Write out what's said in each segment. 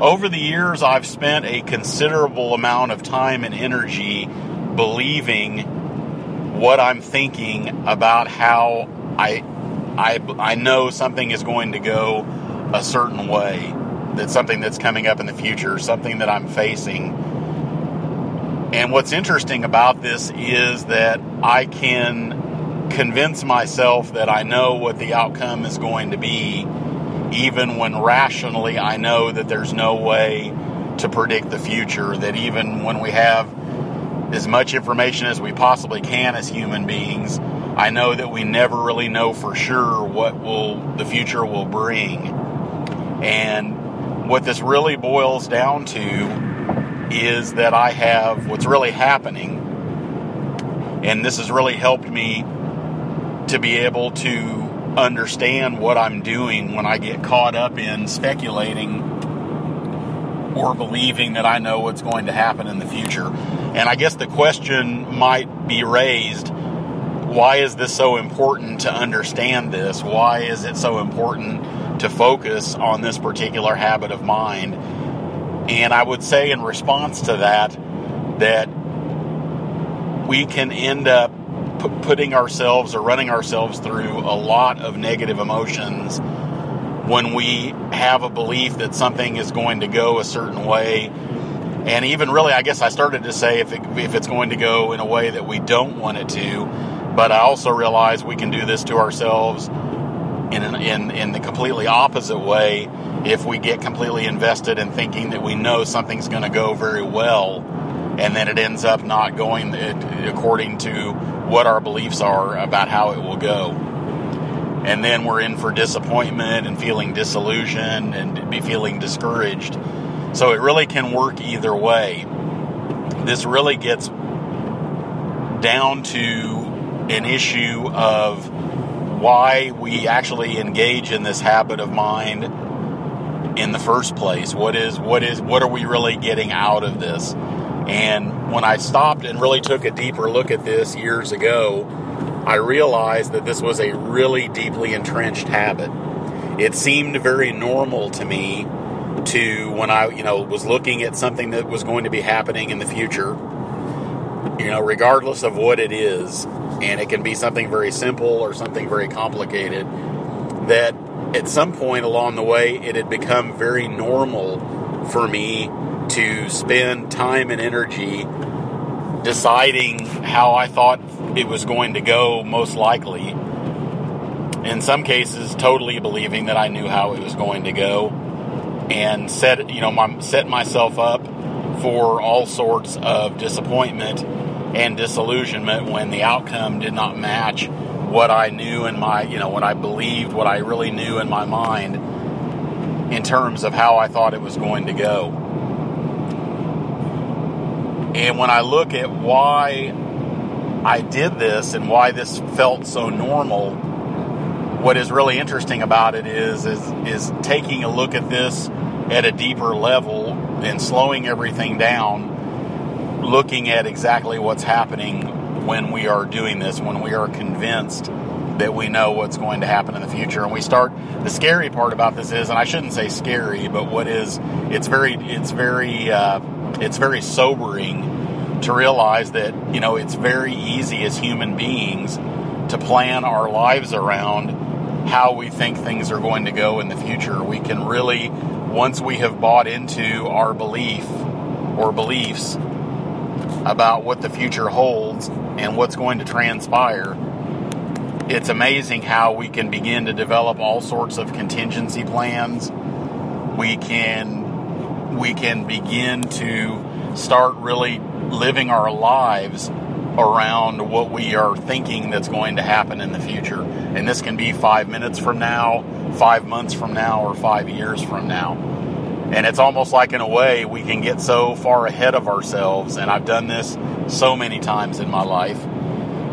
over the years, I've spent a considerable amount of time and energy believing what I'm thinking about how I, I, I know something is going to go a certain way, that something that's coming up in the future, something that I'm facing. And what's interesting about this is that I can convince myself that I know what the outcome is going to be even when rationally I know that there's no way to predict the future, that even when we have as much information as we possibly can as human beings, I know that we never really know for sure what will the future will bring. And what this really boils down to is that I have what's really happening, and this has really helped me to be able to understand what I'm doing when I get caught up in speculating or believing that I know what's going to happen in the future. And I guess the question might be raised why is this so important to understand this? Why is it so important to focus on this particular habit of mind? And I would say, in response to that, that we can end up p- putting ourselves or running ourselves through a lot of negative emotions when we have a belief that something is going to go a certain way. And even really, I guess I started to say if, it, if it's going to go in a way that we don't want it to, but I also realize we can do this to ourselves in, an, in, in the completely opposite way if we get completely invested in thinking that we know something's going to go very well and then it ends up not going according to what our beliefs are about how it will go. And then we're in for disappointment and feeling disillusioned and be feeling discouraged. So it really can work either way. This really gets down to an issue of why we actually engage in this habit of mind in the first place. What is what is what are we really getting out of this? And when I stopped and really took a deeper look at this years ago, I realized that this was a really deeply entrenched habit. It seemed very normal to me to when I, you know, was looking at something that was going to be happening in the future, you know, regardless of what it is, and it can be something very simple or something very complicated, that at some point along the way it had become very normal for me to spend time and energy deciding how I thought it was going to go, most likely. In some cases, totally believing that I knew how it was going to go, and set you know my, set myself up for all sorts of disappointment and disillusionment when the outcome did not match what I knew in my you know what I believed, what I really knew in my mind in terms of how I thought it was going to go. And when I look at why I did this and why this felt so normal, what is really interesting about it is is is taking a look at this at a deeper level and slowing everything down, looking at exactly what's happening when we are doing this, when we are convinced that we know what's going to happen in the future. And we start the scary part about this is, and I shouldn't say scary, but what is it's very it's very uh, it's very sobering to realize that, you know, it's very easy as human beings to plan our lives around how we think things are going to go in the future. We can really, once we have bought into our belief or beliefs about what the future holds and what's going to transpire, it's amazing how we can begin to develop all sorts of contingency plans. We can we can begin to start really living our lives around what we are thinking that's going to happen in the future. And this can be five minutes from now, five months from now, or five years from now. And it's almost like, in a way, we can get so far ahead of ourselves. And I've done this so many times in my life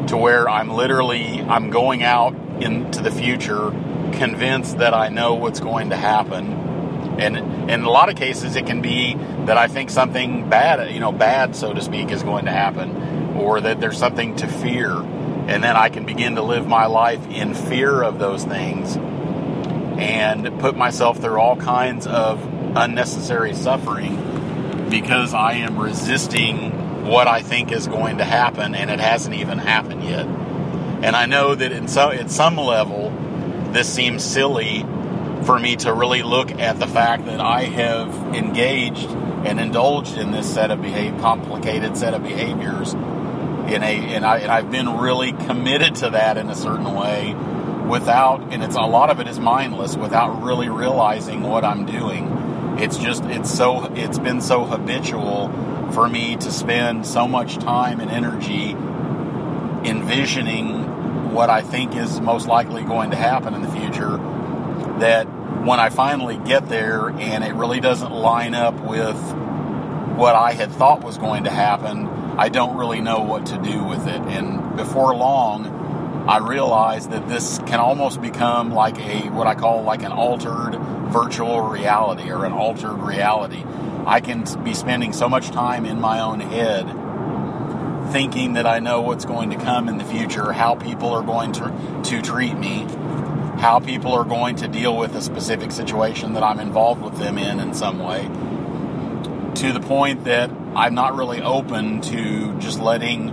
to where I'm literally I'm going out into the future convinced that I know what's going to happen and in a lot of cases, it can be that I think something bad, you know, bad, so to speak, is going to happen, or that there's something to fear. And then I can begin to live my life in fear of those things and put myself through all kinds of unnecessary suffering because I am resisting what I think is going to happen and it hasn't even happened yet. And I know that in so, at some level, this seems silly for me to really look at the fact that I have engaged and indulged in this set of complicated set of behaviors in a, and I, and I've been really committed to that in a certain way without, and it's a lot of it is mindless without really realizing what I'm doing. It's just, it's so, it's been so habitual for me to spend so much time and energy envisioning what I think is most likely going to happen in the future that when I finally get there and it really doesn't line up with what I had thought was going to happen, I don't really know what to do with it. And before long, I realized that this can almost become like a what I call like an altered virtual reality or an altered reality. I can be spending so much time in my own head thinking that I know what's going to come in the future, how people are going to, to treat me, how people are going to deal with a specific situation that I'm involved with them in in some way, to the point that I'm not really open to just letting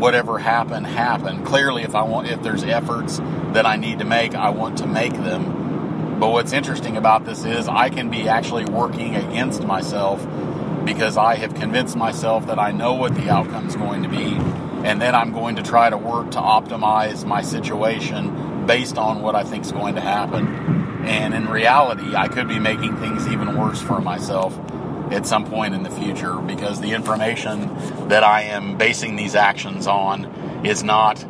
whatever happen happen. Clearly, if I want, if there's efforts that I need to make, I want to make them. But what's interesting about this is I can be actually working against myself because I have convinced myself that I know what the outcome is going to be, and then I'm going to try to work to optimize my situation based on what I think is going to happen. And in reality, I could be making things even worse for myself at some point in the future because the information that I am basing these actions on is not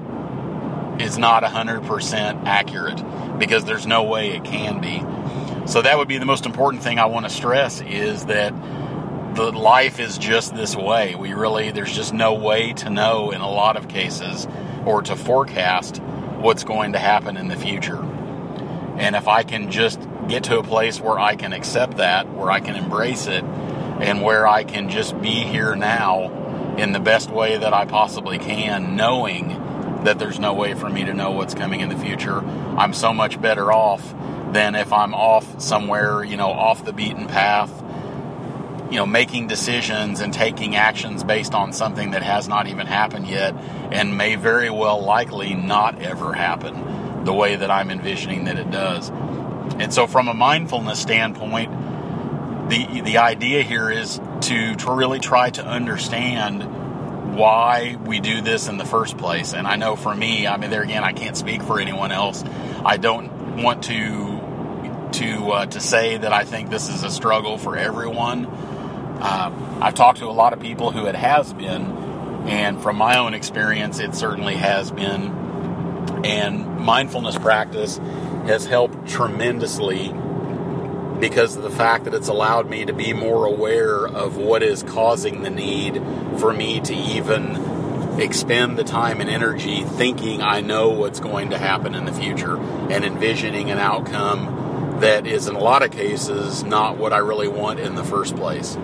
is not 100% accurate because there's no way it can be. So that would be the most important thing I want to stress is that the life is just this way. We really there's just no way to know in a lot of cases or to forecast what's going to happen in the future. And if I can just get to a place where I can accept that, where I can embrace it, and where I can just be here now in the best way that I possibly can, knowing that there's no way for me to know what's coming in the future. I'm so much better off than if I'm off somewhere, you know, off the beaten path, you know, making decisions and taking actions based on something that has not even happened yet and may very well likely not ever happen the way that I'm envisioning that it does. And so, from a mindfulness standpoint, the the idea here is to, to really try to understand why we do this in the first place. And I know for me, I mean, there again, I can't speak for anyone else. I don't want to to uh, to say that I think this is a struggle for everyone. Uh, I've talked to a lot of people who it has been, and from my own experience, it certainly has been. And mindfulness practice has helped tremendously because of the fact that it's allowed me to be more aware of what is causing the need for me to even expend the time and energy thinking I know what's going to happen in the future and envisioning an outcome that is, in a lot of cases, not what I really want in the first place.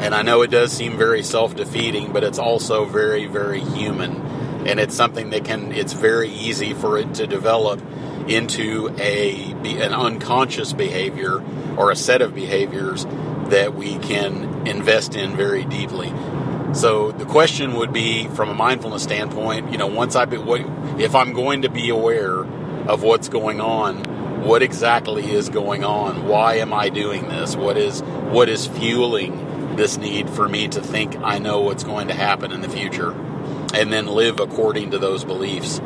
And I know it does seem very self defeating, but it's also very, very human. And it's something that can, it's very easy for it to develop into a an unconscious behavior or a set of behaviors that we can invest in very deeply. So the question would be, from a mindfulness standpoint, you know, once I be, what, if I'm going to be aware of what's going on, what exactly is going on? Why am I doing this? What is what is fueling this need for me to think I know what's going to happen in the future, and then live according to those beliefs?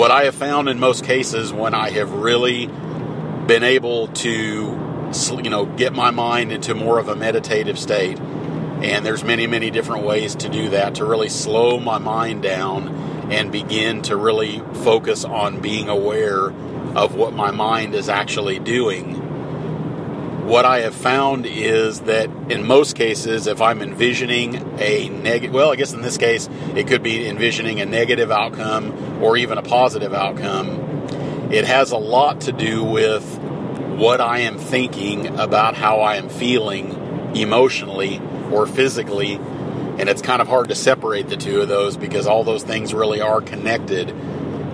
what I have found in most cases when I have really been able to, you know, get my mind into more of a meditative state, and there's many, many different ways to do that to really slow my mind down and begin to really focus on being aware of what my mind is actually doing what I have found is that in most cases, if I'm envisioning a negative, well, I guess in this case, it could be envisioning a negative outcome or even a positive outcome. It has a lot to do with what I am thinking about how I am feeling emotionally or physically. And it's kind of hard to separate the two of those because all those things really are connected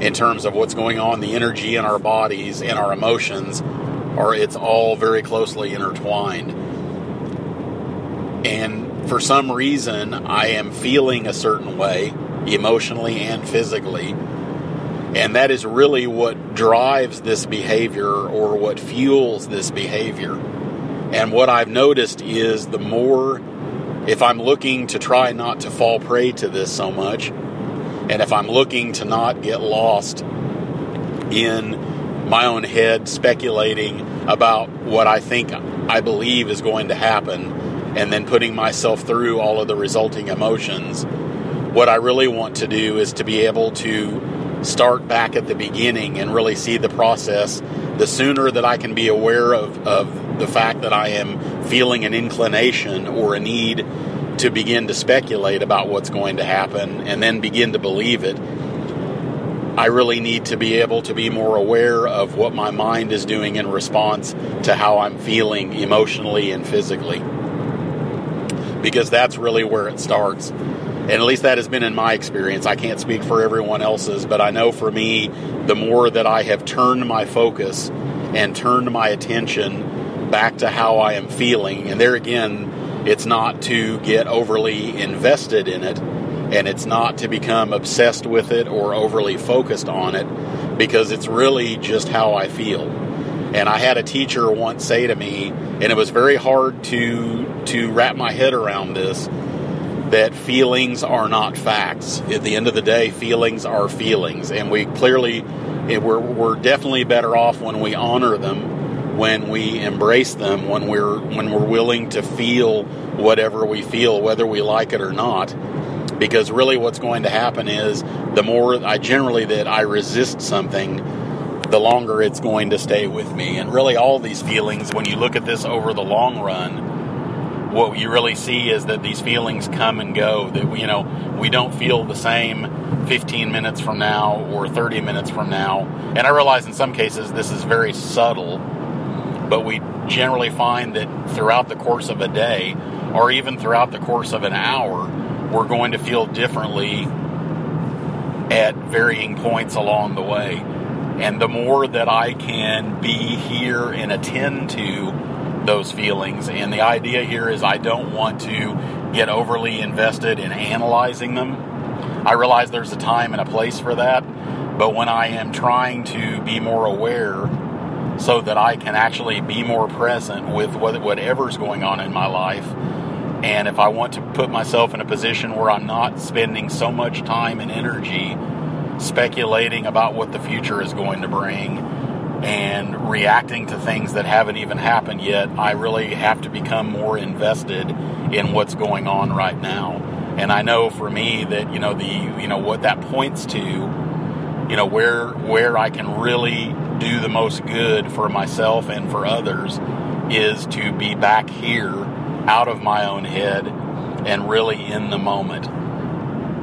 in terms of what's going on, the energy in our bodies, in our emotions, or it's all very closely intertwined. And for some reason, I am feeling a certain way, emotionally and physically. And that is really what drives this behavior or what fuels this behavior. And what I've noticed is the more, if I'm looking to try not to fall prey to this so much, and if I'm looking to not get lost in my own head speculating about what I think I believe is going to happen, and then putting myself through all of the resulting emotions, what I really want to do is to be able to start back at the beginning and really see the process. The sooner that I can be aware of, of the fact that I am feeling an inclination or a need to begin to speculate about what's going to happen and then begin to believe it. I really need to be able to be more aware of what my mind is doing in response to how I'm feeling emotionally and physically. Because that's really where it starts. And at least that has been in my experience. I can't speak for everyone else's, but I know for me, the more that I have turned my focus and turned my attention back to how I am feeling, and there again, it's not to get overly invested in it, and it's not to become obsessed with it or overly focused on it, because it's really just how I feel. And I had a teacher once say to me, and it was very hard to to wrap my head around this, that feelings are not facts. At the end of the day, feelings are feelings, and we clearly we're, we're definitely better off when we honor them when we embrace them, when we're when we're willing to feel whatever we feel, whether we like it or not. Because really, what's going to happen is the more I generally that I resist something, the longer it's going to stay with me. And really, all these feelings, when you look at this over the long run, what you really see is that these feelings come and go. That we, you know, we don't feel the same 15 minutes from now or 30 minutes from now. And I realize in some cases this is very subtle but we generally find that throughout the course of a day or even throughout the course of an hour, we're going to feel differently at varying points along the way. And the more that I can be here and attend to those feelings, and the idea here is I don't want to get overly invested in analyzing them. I realize there's a time and a place for that, but when I am trying to be more aware so that I can actually be more present with whatever's going on in my life. And if I want to put myself in a position where I'm not spending so much time and energy speculating about what the future is going to bring and reacting to things that haven't even happened yet, I really have to become more invested in what's going on right now. And I know for me that, you know, the, you know, what that points to, you know, where, where I can really do the most good for myself and for others is to be back here out of my own head and really in the moment.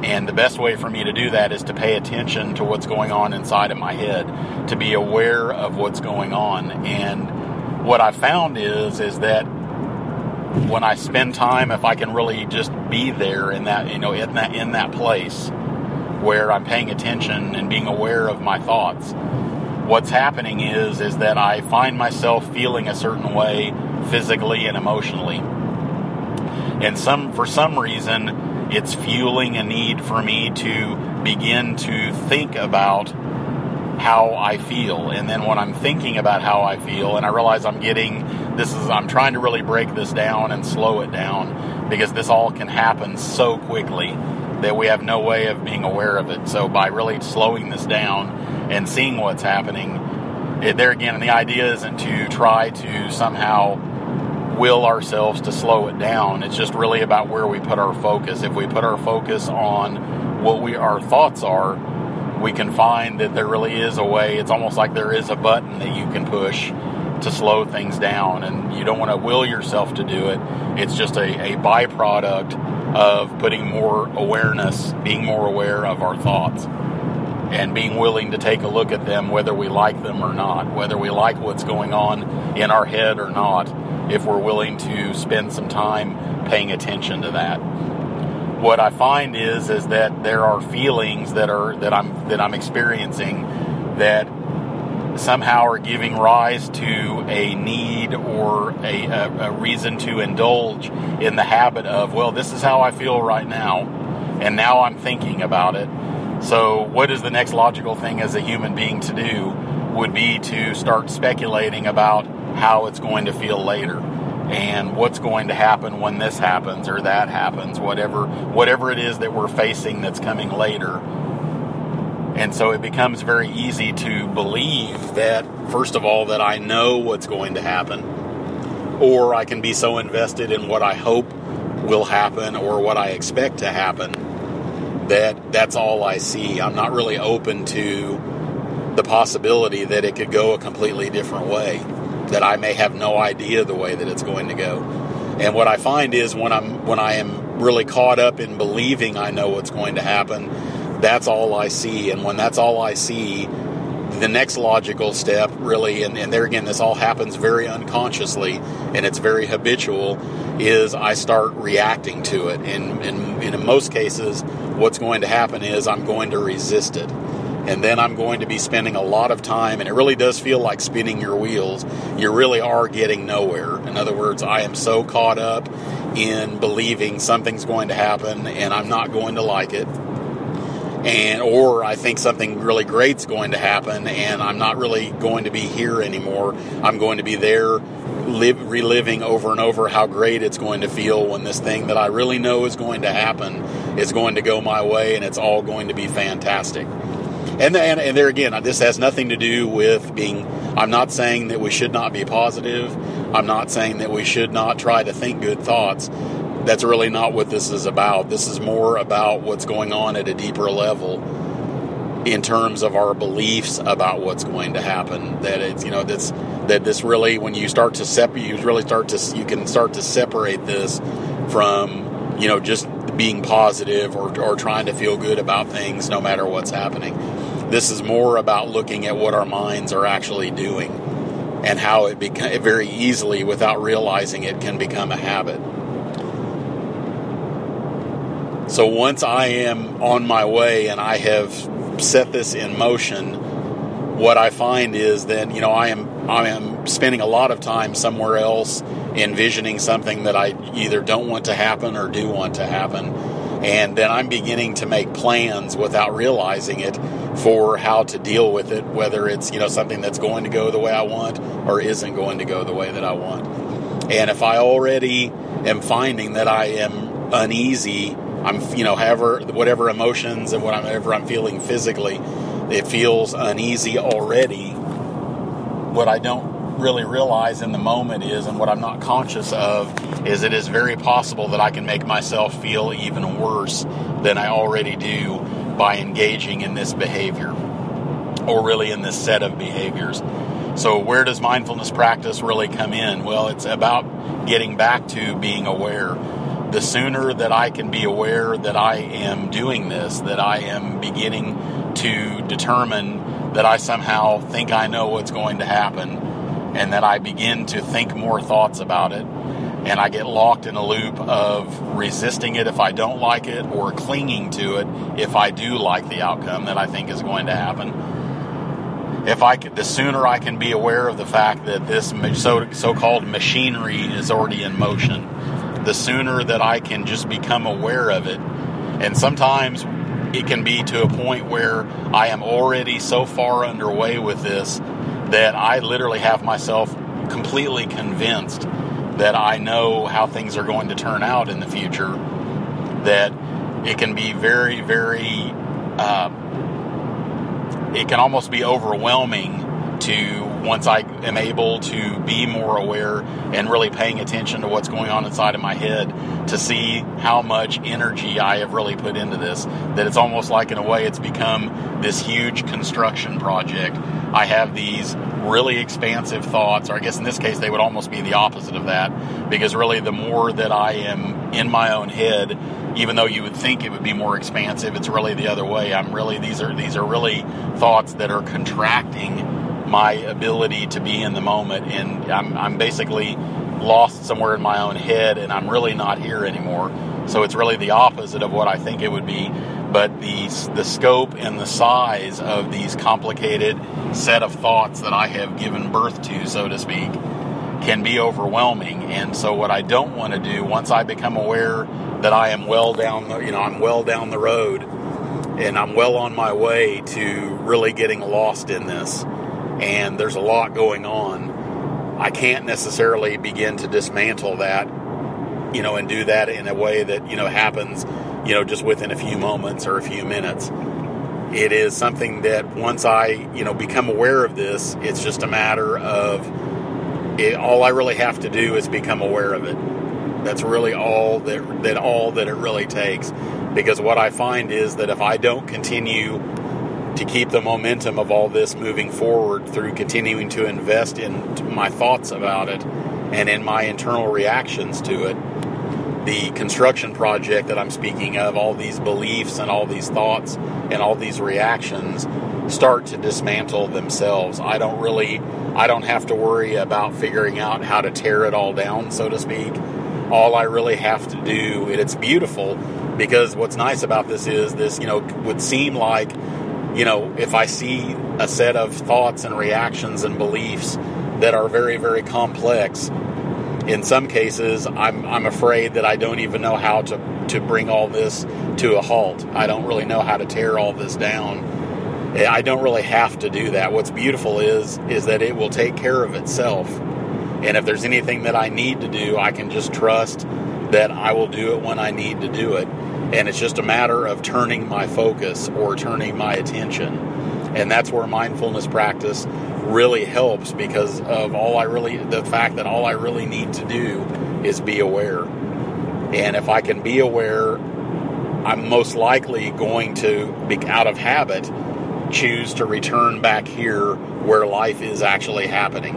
And the best way for me to do that is to pay attention to what's going on inside of my head, to be aware of what's going on. And what I found is is that when I spend time, if I can really just be there in that, you know, in that in that place where I'm paying attention and being aware of my thoughts, what's happening is is that I find myself feeling a certain way physically and emotionally. And some for some reason it's fueling a need for me to begin to think about how I feel. And then when I'm thinking about how I feel and I realize I'm getting this is I'm trying to really break this down and slow it down because this all can happen so quickly that we have no way of being aware of it. So by really slowing this down and seeing what's happening, it, there again, and the idea isn't to try to somehow will ourselves to slow it down. It's just really about where we put our focus. If we put our focus on what we our thoughts are, we can find that there really is a way. It's almost like there is a button that you can push to slow things down, and you don't want to will yourself to do it. It's just a, a byproduct of putting more awareness, being more aware of our thoughts, and being willing to take a look at them whether we like them or not, whether we like what's going on in our head or not, if we're willing to spend some time paying attention to that. What I find is is that there are feelings that are that I'm that I'm experiencing that somehow are giving rise to a need or a, a, a, reason to indulge in the habit of, well, this is how I feel right now, and now I'm thinking about it. So, what is the next logical thing as a human being to do? Would be to start speculating about how it's going to feel later and what's going to happen when this happens or that happens, whatever whatever it is that we're facing that's coming later and so it becomes very easy to believe that, first of all, that I know what's going to happen, or I can be so invested in what I hope will happen or what I expect to happen that that's all I see. I'm not really open to the possibility that it could go a completely different way, that I may have no idea the way that it's going to go. And what I find is when I'm when I am really caught up in believing I know what's going to happen, that's all I see. And when that's all I see, the next logical step really, and, and, there again, this all happens very unconsciously and it's very habitual, is I start reacting to it. And, and, and in most cases, what's going to happen is I'm going to resist it. And then I'm going to be spending a lot of time, and it really does feel like spinning your wheels. You really are getting nowhere. In other words, I am so caught up in believing something's going to happen and I'm not going to like it and or I think something really great's going to happen and I'm not really going to be here anymore. I'm going to be there live, reliving over and over how great it's going to feel when this thing that I really know is going to happen is going to go my way and it's all going to be fantastic. And, and, and there again, this has nothing to do with being, I'm not saying that we should not be positive. I'm not saying that we should not try to think good thoughts that's really not what this is about. This is more about what's going on at a deeper level in terms of our beliefs about what's going to happen. That it's you know that's that this really when you start to separate, you really start to you can start to separate this from you know just being positive or, or trying to feel good about things no matter what's happening. This is more about looking at what our minds are actually doing and how it beca- very easily, without realizing it, can become a habit. So once I am on my way and I have set this in motion, what I find is then you know I am I am spending a lot of time somewhere else envisioning something that I either don't want to happen or do want to happen. And then I'm beginning to make plans without realizing it for how to deal with it, whether it's, you know, something that's going to go the way I want or isn't going to go the way that I want. And if I already am finding that I am uneasy I'm, you know, however, whatever emotions and whatever I'm feeling physically, it feels uneasy already. What I don't really realize in the moment is, and what I'm not conscious of, is it is very possible that I can make myself feel even worse than I already do by engaging in this behavior, or really in this set of behaviors. So, where does mindfulness practice really come in? Well, it's about getting back to being aware the sooner that I can be aware that I am doing this, that I am beginning to determine that I somehow think I know what's going to happen, and that I begin to think more thoughts about it, and I get locked in a loop of resisting it if I don't like it, or clinging to it if I do like the outcome that I think is going to happen. If I could, the sooner I can be aware of the fact that this so, so-called machinery is already in motion, the sooner that I can just become aware of it. And sometimes it can be to a point where I am already so far underway with this that I literally have myself completely convinced that I know how things are going to turn out in the future. That it can be very, very, uh, it can almost be overwhelming to once I am able to be more aware and really paying attention to what's going on inside of my head to see how much energy I have really put into this, that it's almost like in a way it's become this huge construction project. I have these really expansive thoughts, or I guess in this case they would almost be the opposite of that, because really the more that I am in my own head, even though you would think it would be more expansive, it's really the other way. I'm really these are these are really thoughts that are contracting my ability to be in the moment, and I'm, I'm basically lost somewhere in my own head, and I'm really not here anymore. So it's really the opposite of what I think it would be. But the the scope and the size of these complicated set of thoughts that I have given birth to, so to speak, can be overwhelming. And so, what I don't want to do once I become aware that I am well down, the, you know, I'm well down the road, and I'm well on my way to really getting lost in this, and there's a lot going on. I can't necessarily begin to dismantle that, you know, and do that in a way that you know happens you know, just within a few moments or a few minutes. It is something that once I, you know, become aware of this, it's just a matter of it, all I really have to do is become aware of it. That's really all that that all that it really takes. Because what I find is that if I don't continue to keep the momentum of all this moving forward through continuing to invest in my thoughts about it and in my internal reactions to it, the construction project that I'm speaking of, all these beliefs and all these thoughts and all these reactions start to dismantle themselves. I don't really, I don't have to worry about figuring out how to tear it all down, so to speak. All I really have to do, and it's beautiful because what's nice about this is this, you know, would seem like, you know, if I see a set of thoughts and reactions and beliefs that are very, very complex, in some cases, I'm, I'm afraid that I don't even know how to, to bring all this to a halt. I don't really know how to tear all this down. I don't really have to do that. What's beautiful is is that it will take care of itself. And if there's anything that I need to do, I can just trust that I will do it when I need to do it. And it's just a matter of turning my focus or turning my attention. And that's where mindfulness practice really helps because of all I really, the fact that all I really need to do is be aware. And if I can be aware, I'm most likely going to, be out of habit, choose to return back here where life is actually happening.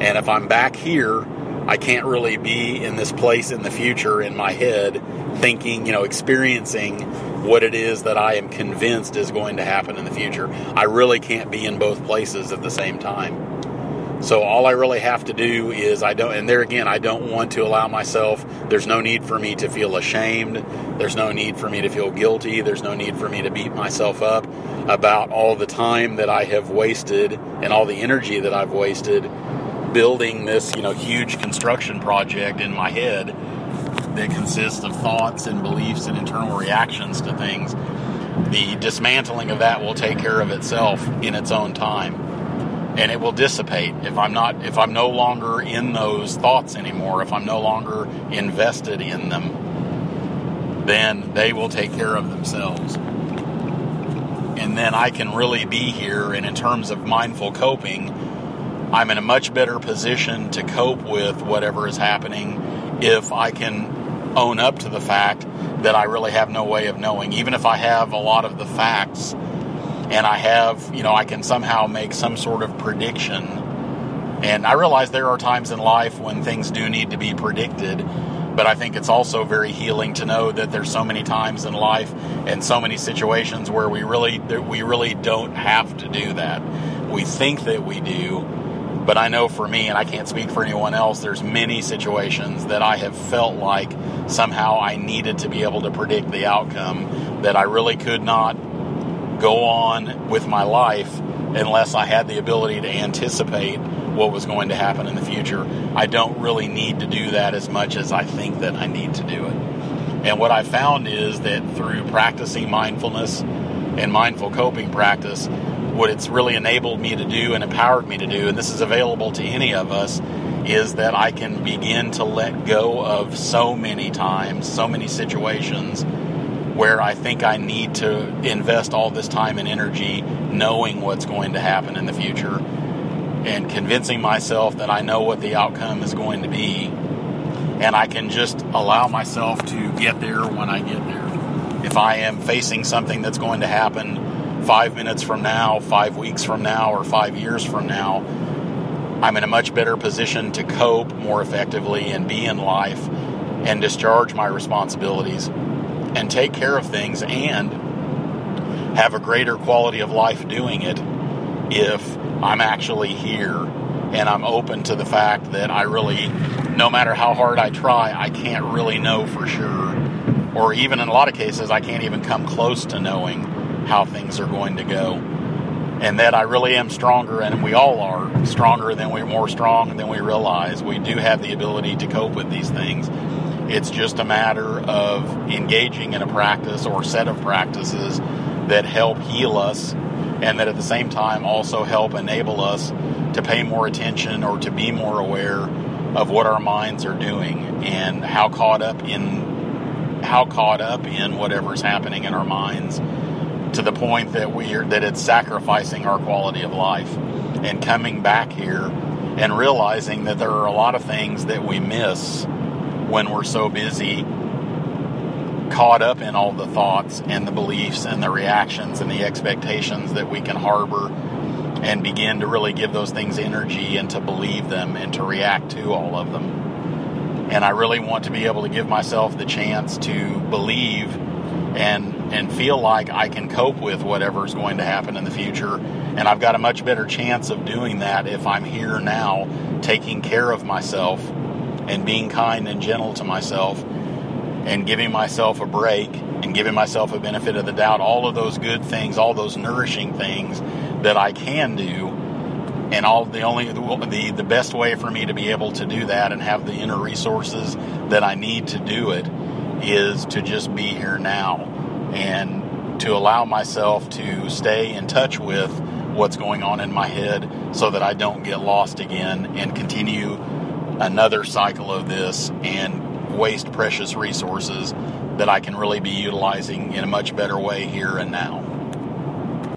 And if I'm back here, I can't really be in this place in the future in my head thinking, you know, experiencing what it is that I am convinced is going to happen in the future. I really can't be in both places at the same time. So all I really have to do is I don't, and there again, I don't want to allow myself, there's no need for me to feel ashamed. There's no need for me to feel guilty. There's no need for me to beat myself up about all the time that I have wasted and all the energy that I've wasted building this, you know, huge construction project in my head that consists of thoughts and beliefs and internal reactions to things, the dismantling of that will take care of itself in its own time. And it will dissipate if I'm not if I'm no longer in those thoughts anymore, if I'm no longer invested in them, then they will take care of themselves. And then I can really be here and in terms of mindful coping, I'm in a much better position to cope with whatever is happening if I can own up to the fact that I really have no way of knowing. Even if I have a lot of the facts and I have, you know, I can somehow make some sort of prediction. And I realize there are times in life when things do need to be predicted, but I think it's also very healing to know that there's so many times in life and so many situations where we really we really don't have to do that. We think that we do, but I know for me, and I can't speak for anyone else, there's many situations that I have felt like somehow I needed to be able to predict the outcome, that I really could not go on with my life unless I had the ability to anticipate what was going to happen in the future. I don't really need to do that as much as I think that I need to do it. And what I found is that through practicing mindfulness and mindful coping practice, what it's really enabled me to do and empowered me to do, and this is available to any of us, is that I can begin to let go of so many times, so many situations where I think I need to invest all this time and energy knowing what's going to happen in the future and convincing myself that I know what the outcome is going to be. And I can just allow myself to get there when I get there. If I am facing something that's going to happen five minutes from now, five weeks from now, or five years from now, I'm in a much better position to cope more effectively and be in life and discharge my responsibilities and take care of things and have a greater quality of life doing it if I'm actually here and I'm open to the fact that I really, no matter how hard I try, I can't really know for sure. Or even in a lot of cases, I can't even come close to knowing how things are going to go. And that I really am stronger, and we all are stronger than we're more strong than we realize. We do have the ability to cope with these things. It's just a matter of engaging in a practice or set of practices that help heal us and that at the same time also help enable us to pay more attention or to be more aware of what our minds are doing and how caught up in how caught up in whatever's happening in our minds to the point that we are that it's sacrificing our quality of life and coming back here and realizing that there are a lot of things that we miss when we're so busy caught up in all the thoughts and the beliefs and the reactions and the expectations that we can harbor and begin to really give those things energy and to believe them and to react to all of them. And I really want to be able to give myself the chance to believe and and feel like I can cope with whatever's going to happen in the future. And I've got a much better chance of doing that if I'm here now, taking care of myself and being kind and gentle to myself and giving myself a break and giving myself a benefit of the doubt, all of those good things, all those nourishing things that I can do. And all the only the the best way for me to be able to do that and have the inner resources that I need to do it is to just be here now and to allow myself to stay in touch with what's going on in my head so that I don't get lost again and continue another cycle of this and waste precious resources that I can really be utilizing in a much better way here and now.